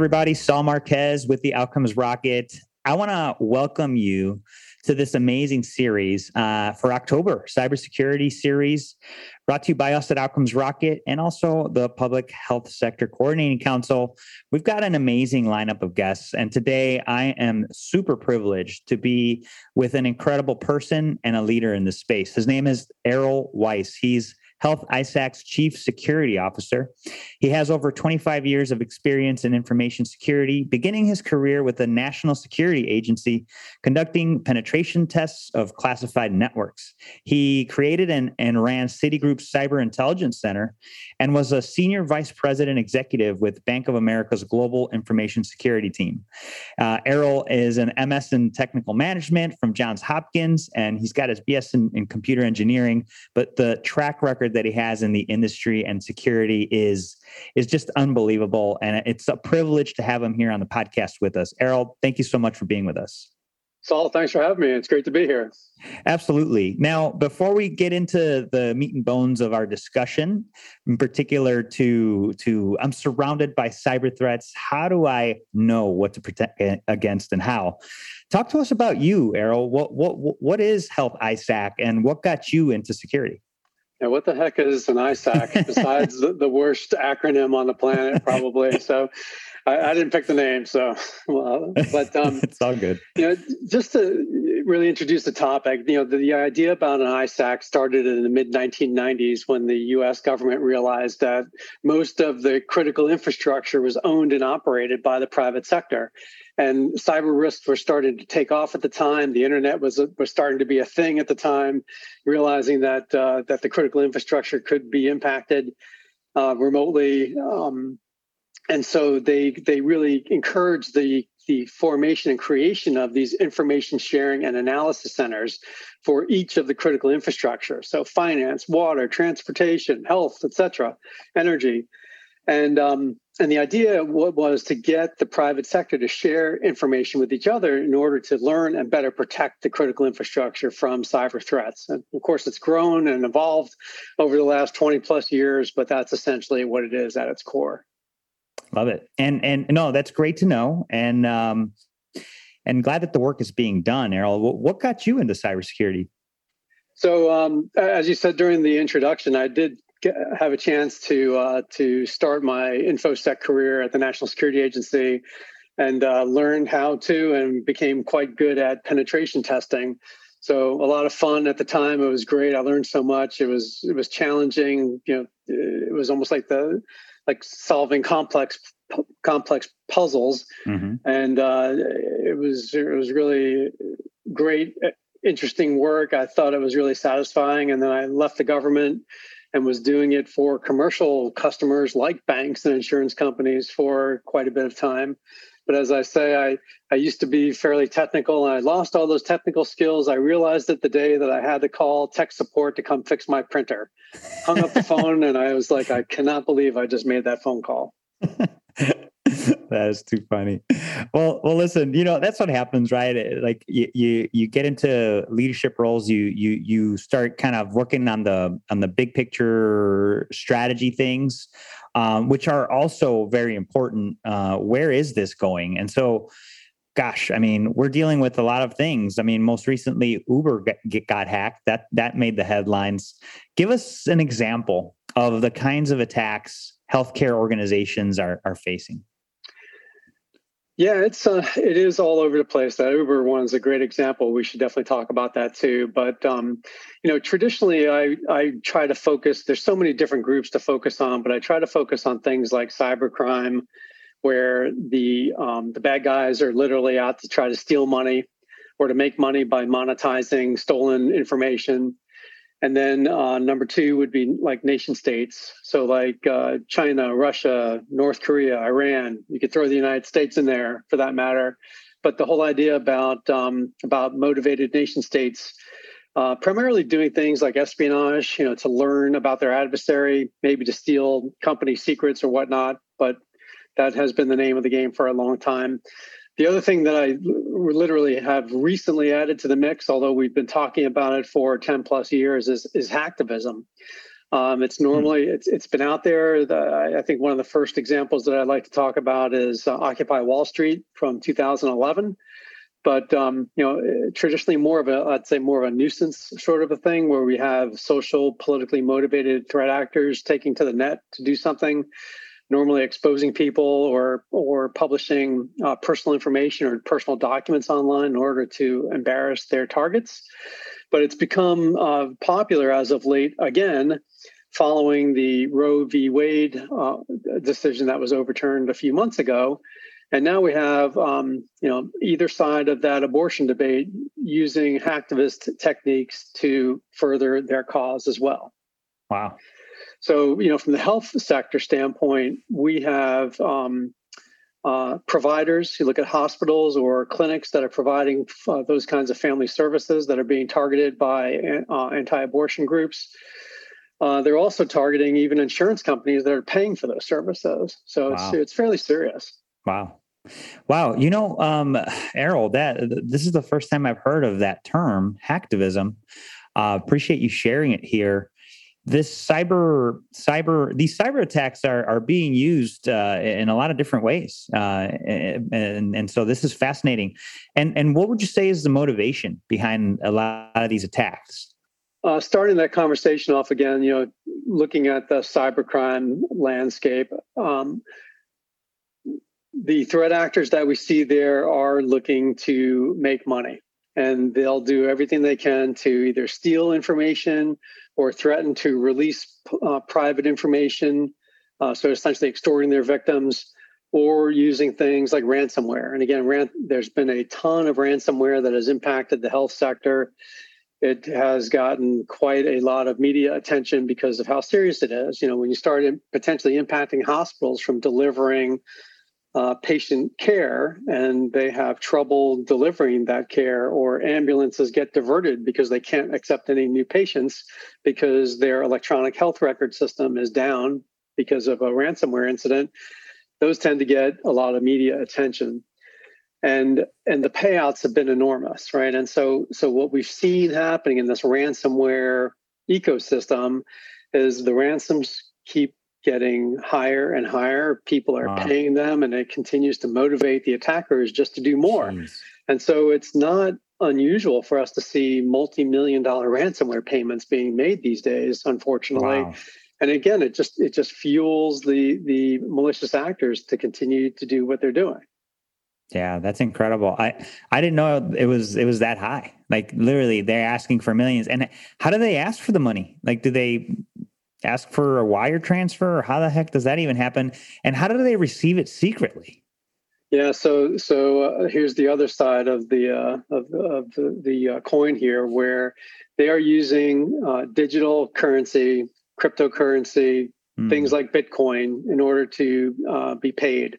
Everybody, Saul Marquez with the Outcomes Rocket. I want to welcome you to this amazing series uh, for October, cybersecurity series brought to you by us at Outcomes Rocket and also the Public Health Sector Coordinating Council. We've got an amazing lineup of guests, and today I am super privileged to be with an incredible person and a leader in this space. His name is Errol Weiss. He's Health ISAC's Chief Security Officer. He has over 25 years of experience in information security, beginning his career with the National Security Agency, conducting penetration tests of classified networks. He created and, and ran Citigroup's Cyber Intelligence Center and was a senior vice president executive with Bank of America's Global Information Security Team. Uh, Errol is an MS in Technical Management from Johns Hopkins, and he's got his BS in, in Computer Engineering, but the track record record that he has in the industry and security is is just unbelievable. And it's a privilege to have him here on the podcast with us. Errol, thank you so much for being with us. Saul, thanks for having me. It's great to be here. Absolutely. Now, before we get into the meat and bones of our discussion, in particular to to I'm surrounded by cyber threats. How do I know what to protect against and how? Talk to us about you, Errol. What what what is Health ISAC and what got you into security? Yeah, what the heck is an ISAC besides the, the, worst acronym on the planet, probably? so I, I, didn't pick the name, so well, but um, it's all good. You know, just to really introduce the topic, you know, the, the idea about an ISAC started in the mid 1990s when the U.S. government realized that most of the critical infrastructure was owned and operated by the private sector and cyber risks were starting to take off at the time. The internet was was starting to be a thing at the time, realizing that uh, that the critical infrastructure could be impacted uh, remotely, um, and so they they really encouraged the the formation and creation of these information sharing and analysis centers for each of the critical infrastructure. So finance, water, transportation, health, etc., energy. And um, and the idea was to get the private sector to share information with each other in order to learn and better protect the critical infrastructure from cyber threats. And of course, it's grown and evolved over the last 20 plus years, but that's essentially what it is at its core. Love it. And and no, that's great to know. And um, and glad that the work is being done, Errol. What got you into cybersecurity? So, um, as you said during the introduction, I did get, have a chance to uh, to start my infosec career at the National Security Agency, and uh, learned how to and became quite good at penetration testing. So a lot of fun at the time. It was great. I learned so much. It was it was challenging. You know, it was almost like the like solving complex complex puzzles, mm-hmm. and uh, it was it was really great, interesting work. I thought it was really satisfying, and then I left the government and was doing it for commercial customers like banks and insurance companies for quite a bit of time. But as I say, I, I used to be fairly technical and I lost all those technical skills. I realized it the day that I had to call tech support to come fix my printer. Hung up the phone and I was like, I cannot believe I just made that phone call. that is too funny. Well, well, listen, you know that's what happens, right? Like you, you, you get into leadership roles, you, you, you start kind of working on the on the big picture strategy things, um, which are also very important. Uh, where is this going? And so, gosh, I mean, we're dealing with a lot of things. I mean, most recently, Uber got, got hacked. That that made the headlines. Give us an example of the kinds of attacks healthcare organizations are are facing. Yeah, it's uh, it is all over the place. That Uber one is a great example. We should definitely talk about that too. But um, you know, traditionally, I I try to focus. There's so many different groups to focus on, but I try to focus on things like cybercrime, where the um, the bad guys are literally out to try to steal money or to make money by monetizing stolen information. And then uh, number two would be like nation states. So, like uh, China, Russia, North Korea, Iran. You could throw the United States in there for that matter. But the whole idea about um, about motivated nation states, uh, primarily doing things like espionage, you know, to learn about their adversary, maybe to steal company secrets or whatnot. But that has been the name of the game for a long time. The other thing that I literally have recently added to the mix, although we've been talking about it for 10 plus years, is, is hacktivism. Um, it's normally it's it's been out there. The, I think one of the first examples that I'd like to talk about is uh, Occupy Wall Street from 2011 but um, you know eh, traditionally more of a i'd say more of a nuisance sort of a thing where we have social politically motivated threat actors taking to the net to do something normally exposing people or or publishing uh, personal information or personal documents online in order to embarrass their targets but it's become uh, popular as of late again following the roe v wade uh, decision that was overturned a few months ago and now we have, um, you know, either side of that abortion debate using hacktivist techniques to further their cause as well. Wow. So, you know, from the health sector standpoint, we have um, uh, providers who look at hospitals or clinics that are providing uh, those kinds of family services that are being targeted by uh, anti-abortion groups. Uh, they're also targeting even insurance companies that are paying for those services. So wow. it's it's fairly serious. Wow. Wow, you know, um, Errol, that this is the first time I've heard of that term, hacktivism. Uh, appreciate you sharing it here. This cyber, cyber, these cyber attacks are are being used uh, in a lot of different ways, uh, and and so this is fascinating. And and what would you say is the motivation behind a lot of these attacks? Uh, starting that conversation off again, you know, looking at the cybercrime landscape. Um, the threat actors that we see there are looking to make money and they'll do everything they can to either steal information or threaten to release uh, private information uh, so essentially extorting their victims or using things like ransomware. And again ran- there's been a ton of ransomware that has impacted the health sector. It has gotten quite a lot of media attention because of how serious it is. You know when you start potentially impacting hospitals from delivering uh, patient care and they have trouble delivering that care, or ambulances get diverted because they can't accept any new patients because their electronic health record system is down because of a ransomware incident, those tend to get a lot of media attention. And and the payouts have been enormous, right? And so so what we've seen happening in this ransomware ecosystem is the ransoms keep getting higher and higher. People are wow. paying them, and it continues to motivate the attackers just to do more. Jeez. And so it's not unusual for us to see multi-million dollar ransomware payments being made these days, unfortunately. Wow. And again, it just it just fuels the the malicious actors to continue to do what they're doing. Yeah, that's incredible. I I didn't know it was it was that high. Like literally, they're asking for millions. And how do they ask for the money? Like, do they ask for a wire transfer or how the heck does that even happen? And how do they receive it secretly? Yeah so so uh, here's the other side of the uh, of, of the, the uh, coin here where they are using uh, digital currency cryptocurrency mm. things like bitcoin in order to uh, be paid.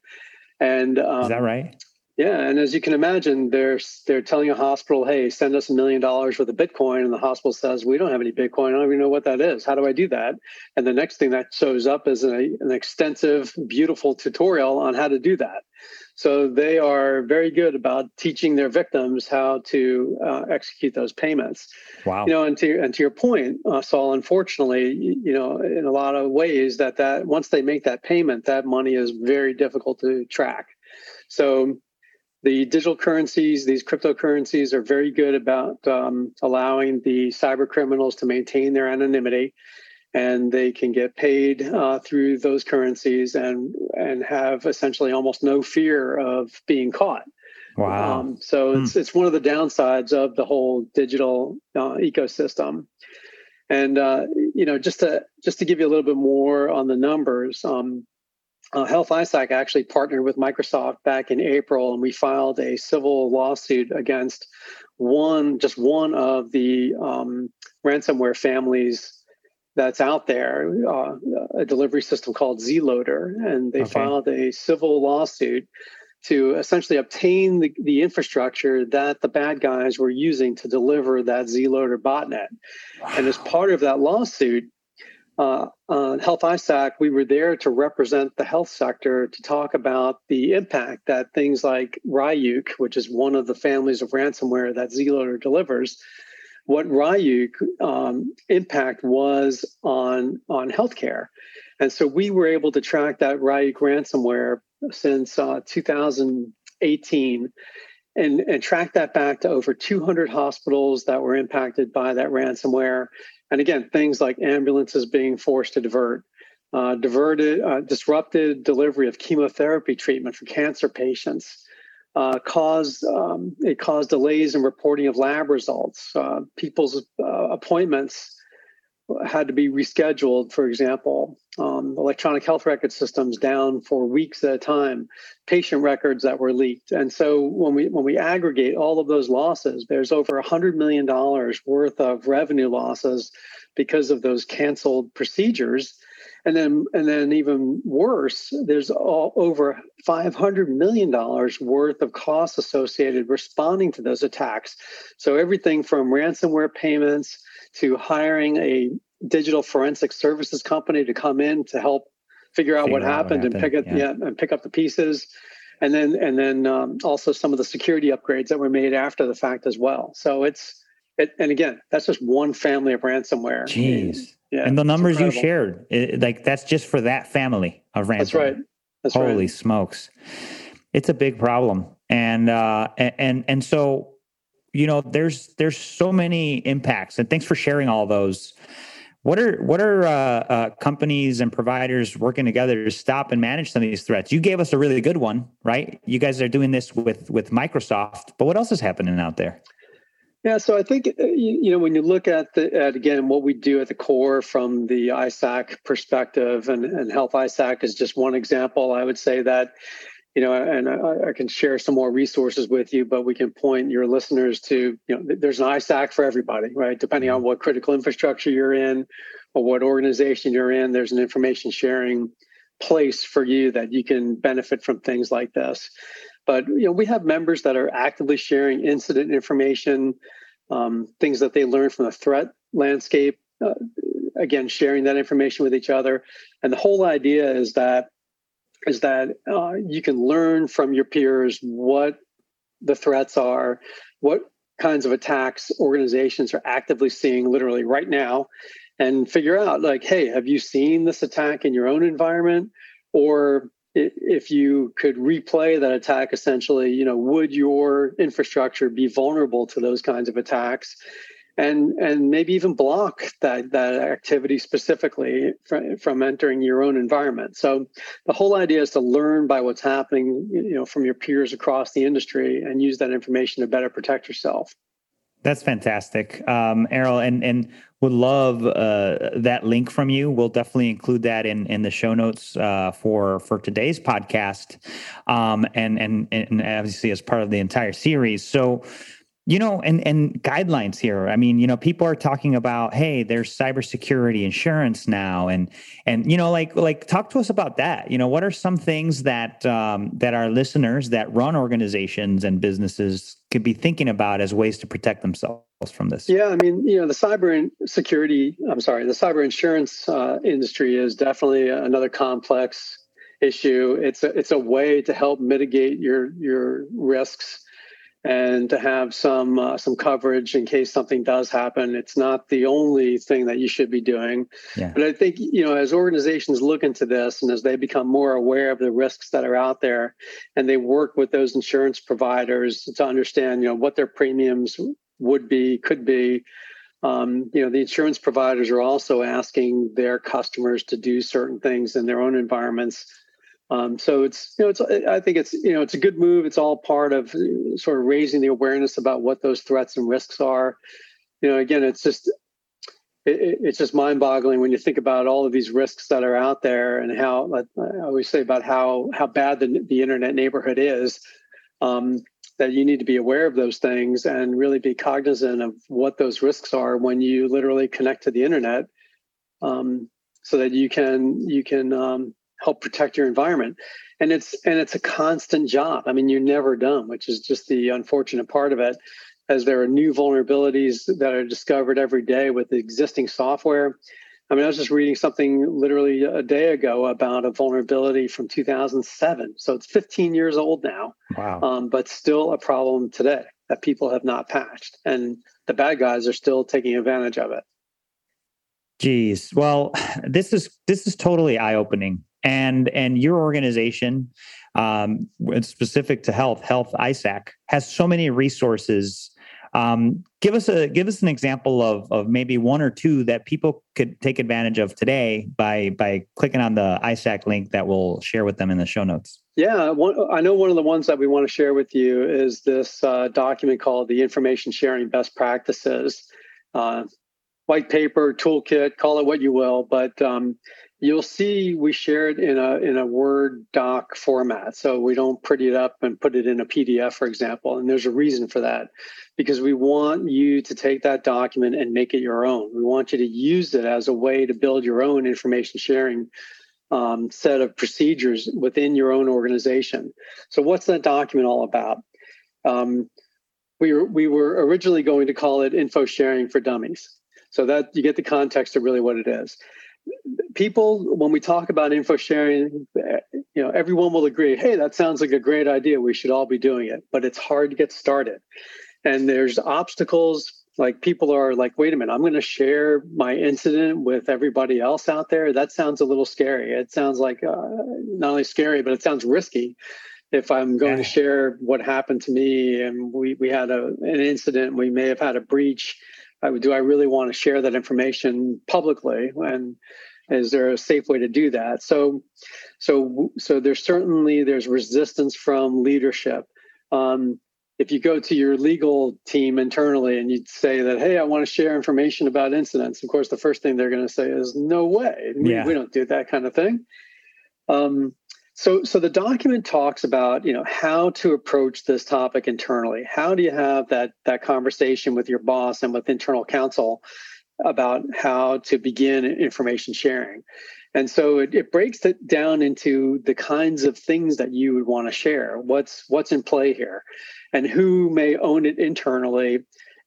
And um, is that right yeah, and as you can imagine, they're they're telling a hospital, "Hey, send us a million dollars worth of Bitcoin," and the hospital says, "We don't have any Bitcoin. I don't even know what that is. How do I do that?" And the next thing that shows up is a, an extensive, beautiful tutorial on how to do that. So they are very good about teaching their victims how to uh, execute those payments. Wow. You know, and to and to your point, uh, Saul. Unfortunately, you know, in a lot of ways, that that once they make that payment, that money is very difficult to track. So the digital currencies, these cryptocurrencies, are very good about um, allowing the cyber criminals to maintain their anonymity, and they can get paid uh, through those currencies and and have essentially almost no fear of being caught. Wow! Um, so hmm. it's it's one of the downsides of the whole digital uh, ecosystem. And uh, you know, just to just to give you a little bit more on the numbers, um, uh, Health ISAC actually partnered with Microsoft back in April, and we filed a civil lawsuit against one, just one of the um, ransomware families that's out there, uh, a delivery system called Zloader, and they okay. filed a civil lawsuit to essentially obtain the, the infrastructure that the bad guys were using to deliver that Zloader botnet. Wow. And as part of that lawsuit, uh, on Health ISAC, we were there to represent the health sector to talk about the impact that things like Ryuk, which is one of the families of ransomware that Zloader delivers, what Ryuk um, impact was on on healthcare, and so we were able to track that Ryuk ransomware since uh, 2018 and, and track that back to over 200 hospitals that were impacted by that ransomware. And again, things like ambulances being forced to divert, uh, diverted, uh, disrupted delivery of chemotherapy treatment for cancer patients. Uh, caused um, it caused delays in reporting of lab results. Uh, people's uh, appointments had to be rescheduled, for example, um, electronic health record systems down for weeks at a time, patient records that were leaked. And so when we when we aggregate all of those losses, there's over $100 million worth of revenue losses because of those canceled procedures. And then, and then even worse, there's all, over $500 million worth of costs associated responding to those attacks. So everything from ransomware payments to hiring a digital forensic services company to come in to help figure out, figure what, out happened what, happened and pick up yeah. yeah. and pick up the pieces. And then and then um, also some of the security upgrades that were made after the fact as well. So it's it, and again that's just one family of ransomware. Jeez. Yeah, and the numbers you shared it, like that's just for that family of ransomware. that's right. That's holy right. smokes. It's a big problem. And uh and and so you know there's there's so many impacts. And thanks for sharing all those what are what are uh, uh, companies and providers working together to stop and manage some of these threats? You gave us a really good one, right? You guys are doing this with with Microsoft, but what else is happening out there? Yeah, so I think uh, you know when you look at the at again what we do at the core from the ISAC perspective, and and Health ISAC is just one example. I would say that you know, and I, I, can share some more resources with you, but we can point your listeners to, you know, there's an ISAC for everybody, right? Depending on mm-hmm. what critical infrastructure you're in or what organization you're in, there's an information sharing place for you that you can benefit from things like this. But, you know, we have members that are actively sharing incident information, um, things that they learn from the threat landscape, uh, again, sharing that information with each other. And the whole idea is that is that uh, you can learn from your peers what the threats are, what kinds of attacks organizations are actively seeing literally right now, and figure out like, hey, have you seen this attack in your own environment? Or if you could replay that attack essentially, you know, would your infrastructure be vulnerable to those kinds of attacks? And and maybe even block that that activity specifically from, from entering your own environment. So the whole idea is to learn by what's happening you know from your peers across the industry and use that information to better protect yourself. That's fantastic. Um, errol and and would love uh, that link from you. We'll definitely include that in in the show notes uh, for for today's podcast um, and and and obviously as part of the entire series. So you know and and guidelines here. I mean you know people are talking about hey there's cybersecurity insurance now. And and you know like like talk to us about that. You know what are some things that um, that our listeners that run organizations and businesses could be thinking about as ways to protect themselves from this? Yeah i mean you know the cyber security i'm sorry the cyber insurance uh, industry is definitely another complex issue. It's a it's a way to help mitigate your your risks and to have some uh, some coverage in case something does happen. It's not the only thing that you should be doing, yeah. but I think you know as organizations look into this and as they become more aware of the risks that are out there, and they work with those insurance providers to understand you know what their premiums would be, could be. Um, you know, the insurance providers are also asking their customers to do certain things in their own environments um, so it's you know it's I think it's you know it's a good move. It's all part of sort of raising the awareness about what those threats and risks are. You know, again, it's just it, it's just mind-boggling when you think about all of these risks that are out there and how I always say about how how bad the, the internet neighborhood is. Um, that you need to be aware of those things and really be cognizant of what those risks are when you literally connect to the internet, um, so that you can you can um, help protect your environment. And it's and it's a constant job. I mean you're never done which is just the unfortunate part of it as there are new vulnerabilities that are discovered every day with the existing software. I mean i was just reading something literally a day ago about a vulnerability from 2007 so it's 15 years old now wow. um, but still a problem today that people have not patched, and the bad guys are still taking advantage of it. Geez, well, this is this is totally eye opening, and and your organization, um, specific to health, Health ISAC, has so many resources um, give us a give us an example of of maybe one or two that people could take advantage of today by by clicking on the ISAC link that we'll share with them in the show notes. Yeah, one, I know one of the ones that we want to share with you is this uh, document called the Information Sharing Best Practices. Uh, white paper, toolkit, call it what you will, but um, you'll see we share it in a in a Word doc format. So we don't pretty it up and put it in a PDF, for example. And there's a reason for that because we want you to take that document and make it your own. We want you to use it as a way to build your own information sharing um, set of procedures within your own organization. So, what's that document all about? Um, we were, we were originally going to call it info sharing for dummies. So that you get the context of really what it is. People, when we talk about info sharing, you know, everyone will agree, hey, that sounds like a great idea. We should all be doing it, but it's hard to get started. And there's obstacles like people are like wait a minute i'm going to share my incident with everybody else out there? That sounds a little scary. It sounds like uh, not only scary but it sounds risky if i'm going yeah. to share what happened to me. And we, we had a, an incident. We may have had a breach I, do i really want to share that information publicly and is there a safe way to do that so so so there's certainly there's resistance from leadership um, if you go to your legal team internally and you say that, hey, I want to share information about incidents, of course, the first thing they're going to say is, no way. We, yeah. we don't do that kind of thing. Um, so, so the document talks about, you know, how to approach this topic internally. How do you have that that conversation with your boss and with internal counsel about how to begin information sharing? And so it, it breaks it down into the kinds of things that you would want to share. What's what's in play here? and who may own it internally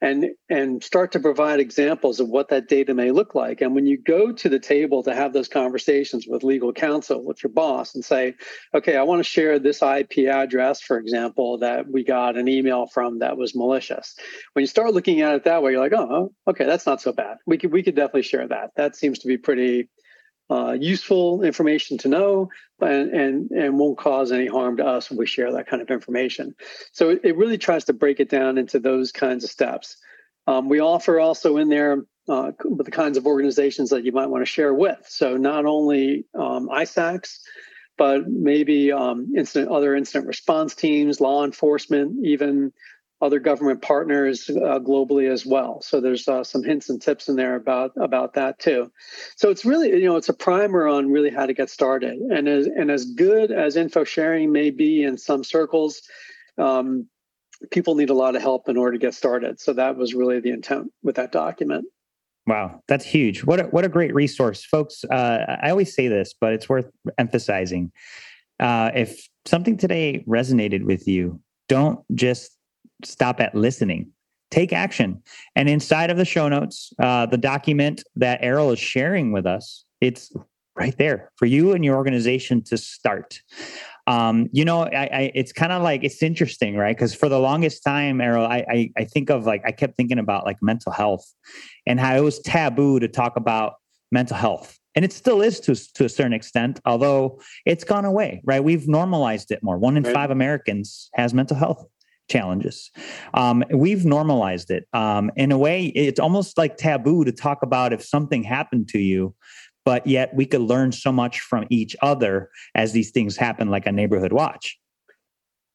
and and start to provide examples of what that data may look like. And when you go to the table to have those conversations with legal counsel with your boss and say okay i want to share this ip address for example that we got an email from that was malicious. When you start looking at it that way you're like oh okay that's not so bad. We could we could definitely share that. That seems to be pretty uh, useful information to know and, and, and won't cause any harm to us when we share that kind of information. So it, it really tries to break it down into those kinds of steps. Um, we offer also in there uh, the kinds of organizations that you might want to share with. So not only um, ISACs, but maybe um, incident, other incident response teams, law enforcement, even other government partners uh, globally as well. So there's uh, some hints and tips in there about about that too. So it's really you know it's a primer on really how to get started. And as and as good as info sharing may be in some circles, um, people need a lot of help in order to get started. So that was really the intent with that document. Wow, that's huge. What a, what a great resource, folks. Uh, I always say this, but it's worth emphasizing. Uh, if something today resonated with you, don't just stop at listening. Take action. And inside of the show notes, uh, the document that Errol is sharing with us, it's right there for you and your organization to start. Um, you know, I, I it's kind of like it's interesting, right? Because for the longest time, Errol, I, I I think of like I kept thinking about like mental health and how it was taboo to talk about mental health and it still is to, to a certain extent although it's gone away right we've normalized it more one in right. five americans has mental health challenges. Um, we've normalized it. Um, in a way, it's almost like taboo to talk about if something happened to you, but yet we could learn so much from each other as these things happen, like a neighborhood watch.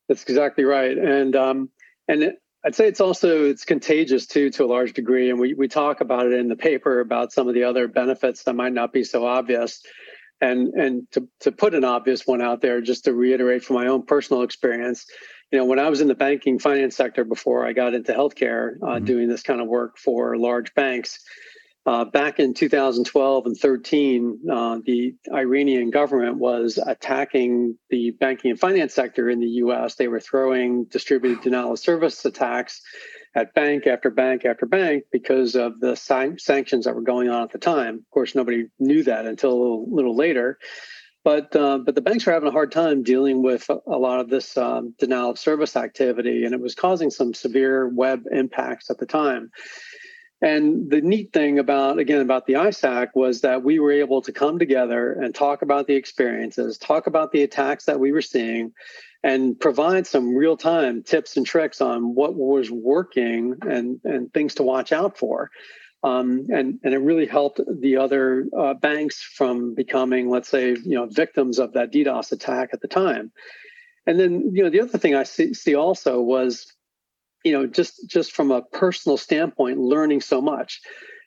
That's exactly right, and um, and it, I'd say it's also it's contagious too to a large degree, and we we talk about it in the paper about some of the other benefits that might not be so obvious. And and to to put an obvious one out there, just to reiterate from my own personal experience, you know, when I was in the banking finance sector before I got into healthcare, uh, mm-hmm. doing this kind of work for large banks, uh, back in 2012 and 13, uh, the Iranian government was attacking the banking and finance sector in the U.S. They were throwing distributed denial of service attacks at bank after bank after bank because of the sanctions that were going on at the time. Of course, nobody knew that until a little later. But uh, but the banks were having a hard time dealing with a, lot of this um, denial of service activity, and it was causing some severe web impacts at the time. And the neat thing about, again, about the ISAC was that we were able to come together and talk about the experiences, talk about the attacks that we were seeing, and provide some real time tips and tricks on what was working and, and things to watch out for. Um, and, and it really helped the other uh, banks from becoming, let's say, you know, victims of that DDoS attack at the time. And then, you know, the other thing I see, see also was you know just just from a personal standpoint learning so much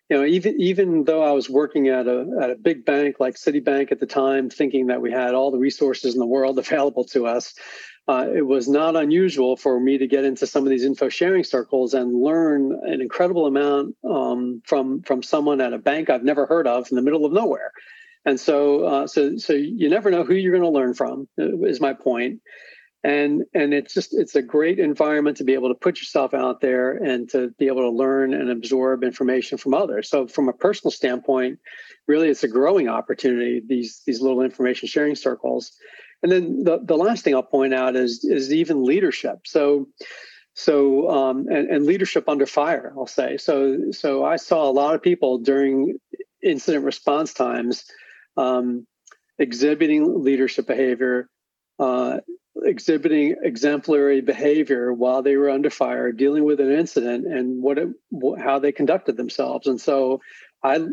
you know even even though i was working at a at a big bank like citibank at the time thinking that we had all the resources in the world available to us uh, it was not unusual for me to get into some of these info sharing circles and learn an incredible amount um, from from someone at a bank I've never heard of in the middle of nowhere. And so, uh, so, so you never know who you're going to learn from. Is my point and and it's just it's a great environment to be able to put yourself out there and to be able to learn and absorb information from others so from a personal standpoint really it's a growing opportunity these these little information sharing circles and then the, the last thing i'll point out is is even leadership so so um, and, and leadership under fire i'll say so so i saw a lot of people during incident response times um, exhibiting leadership behavior uh, exhibiting exemplary behavior while they were under fire, dealing with an incident, and what it, how they conducted themselves. And so, I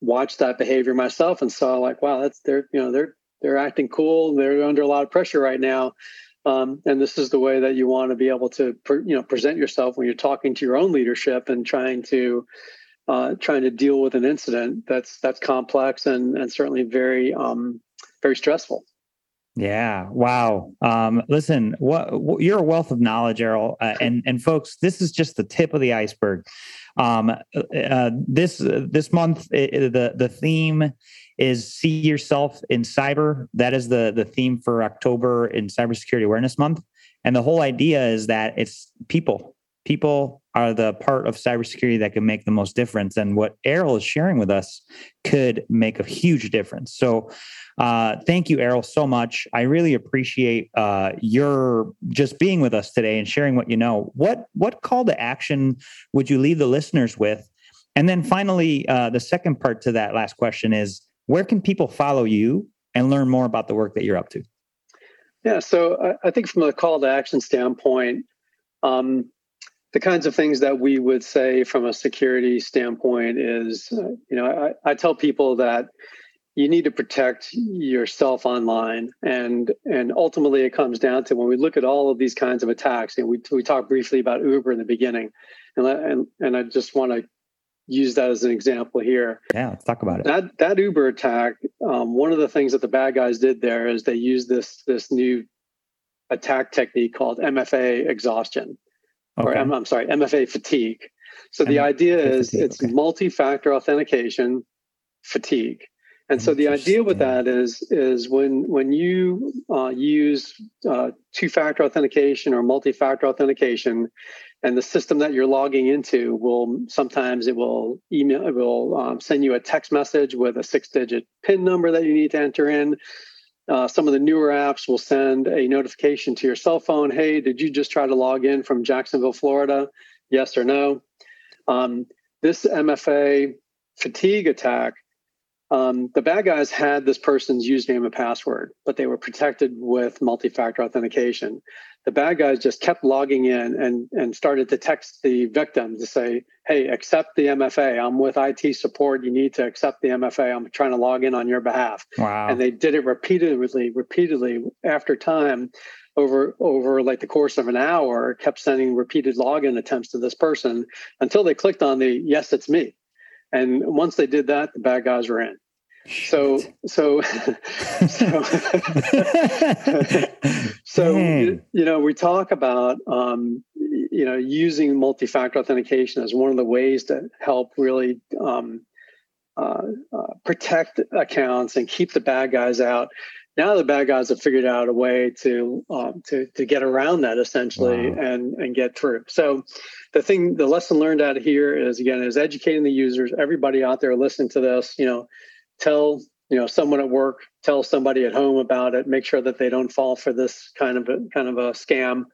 watched that behavior myself and saw like, wow, that's they're you know they're they're acting cool. They're under a lot of pressure right now. Um, and this is the way that you want to be able to you know present yourself when you're talking to your own leadership and trying to uh, trying to deal with an incident that's that's complex and and certainly very um, very stressful. Yeah. Wow. Um, listen, what, what, you're a wealth of knowledge, Errol, uh, and and folks, this is just the tip of the iceberg. Um, uh, this uh, this month, the the theme is see yourself in cyber. That is the the theme for October in Cybersecurity Awareness Month, and the whole idea is that it's people. People are the part of cybersecurity that can make the most difference, and what Errol is sharing with us could make a huge difference. So uh, thank you, Errol, so much. I really appreciate uh, your just being with us today and sharing what you know. What what call to action would you leave the listeners with? And then finally, uh, the second part to that last question is where can people follow you and learn more about the work that you're up to? Yeah, so I, think from a call to action standpoint, um, the kinds of things that we would say from a security standpoint is, uh, you know, I, I tell people that you need to protect yourself online and and ultimately it comes down to when we look at all of these kinds of attacks and we, we talked briefly about uber in the beginning and and, and i just want to use that as an example here. Yeah let's talk about it. That that uber attack um, one of the things that the bad guys did there is they used this this new attack technique called mfa exhaustion okay. or i'm sorry mfa fatigue. So M- the idea is fatigue, it's okay. multi-factor authentication fatigue. And so the idea with that is is when when you uh, use uh, two-factor authentication or multi-factor authentication, and the system that you're logging into will sometimes it will email it will um, send you a text message with a six-digit PIN number that you need to enter in. Uh, some of the newer apps will send a notification to your cell phone. Hey, did you just try to log in from Jacksonville, Florida? Yes or no. Um, this MFA fatigue attack um, the bad guys had this person's username and password, but they were protected with multi-factor authentication. The bad guys just kept logging in and and started to text the victim to say, "Hey, accept the MFA. I'm with IT support. You need to accept the MFA. I'm trying to log in on your behalf." Wow. And they did it repeatedly, repeatedly after time over over like the course of an hour kept sending repeated login attempts to this person until they clicked on the yes it's me and once they did that, the bad guys were in. So, so, so, so you know, we talk about, um, you know, using multi-factor authentication as one of the ways to help really um, uh, uh, protect accounts and keep the bad guys out. Now the bad guys have figured out a way to um, to to get around that essentially wow. and and get through. So the thing, the lesson learned out here is again is educating the users. Everybody out there listening to this, you know, tell you know someone at work tell somebody at home about it make sure that they don't fall for this kind of a kind of a scam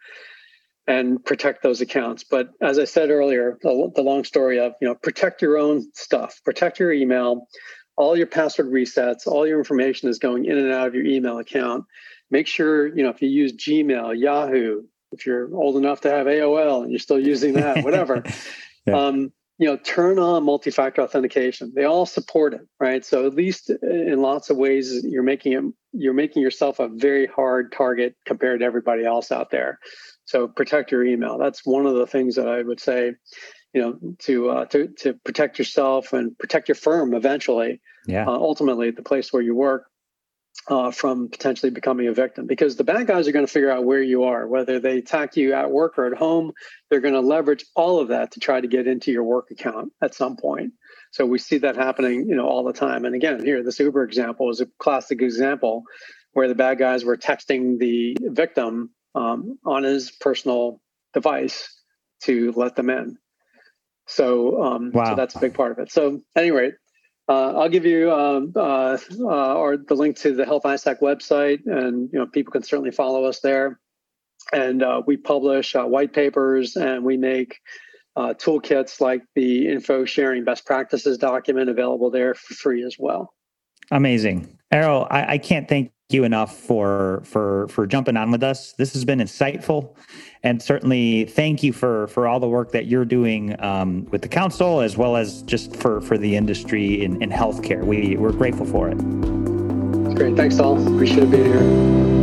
and protect those accounts but as i said earlier the, the long story of you know protect your own stuff protect your email all your password resets all your information is going in and out of your email account. Make sure you know if you use gmail yahoo if you're old enough to have aol and you're still using that whatever yeah. um, you know turn on multi-factor authentication. They all support it right? So at least in lots of ways you're making it you're making yourself a very hard target compared to everybody else out there. So protect your email. That's one of the things that i would say you know to uh, to to protect yourself and protect your firm eventually yeah uh, ultimately the place where you work uh, from potentially becoming a victim because the bad guys are going to figure out where you are, whether they attack you at work or at home. They're going to leverage all of that to try to get into your work account at some point. So we see that happening, you know, all the time. And again, here this Uber example is a classic example where the bad guys were texting the victim um, on his personal device to let them in. So, um, wow. so that's a big part of it. So, anyway, uh, I'll give you um, uh, uh, or the link to the Health ISAC website, and you know people can certainly follow us there. And uh, we publish uh, white papers, and we make uh, toolkits like the info sharing best practices document available there for free as well. Amazing, Errol. I, I can't thank you enough for for for jumping on with us. This has been insightful, and certainly thank you for for all the work that you're doing um, with the council as well as just for for the industry in, in healthcare. We we're grateful for it. That's great. Thanks, all. Appreciate being here.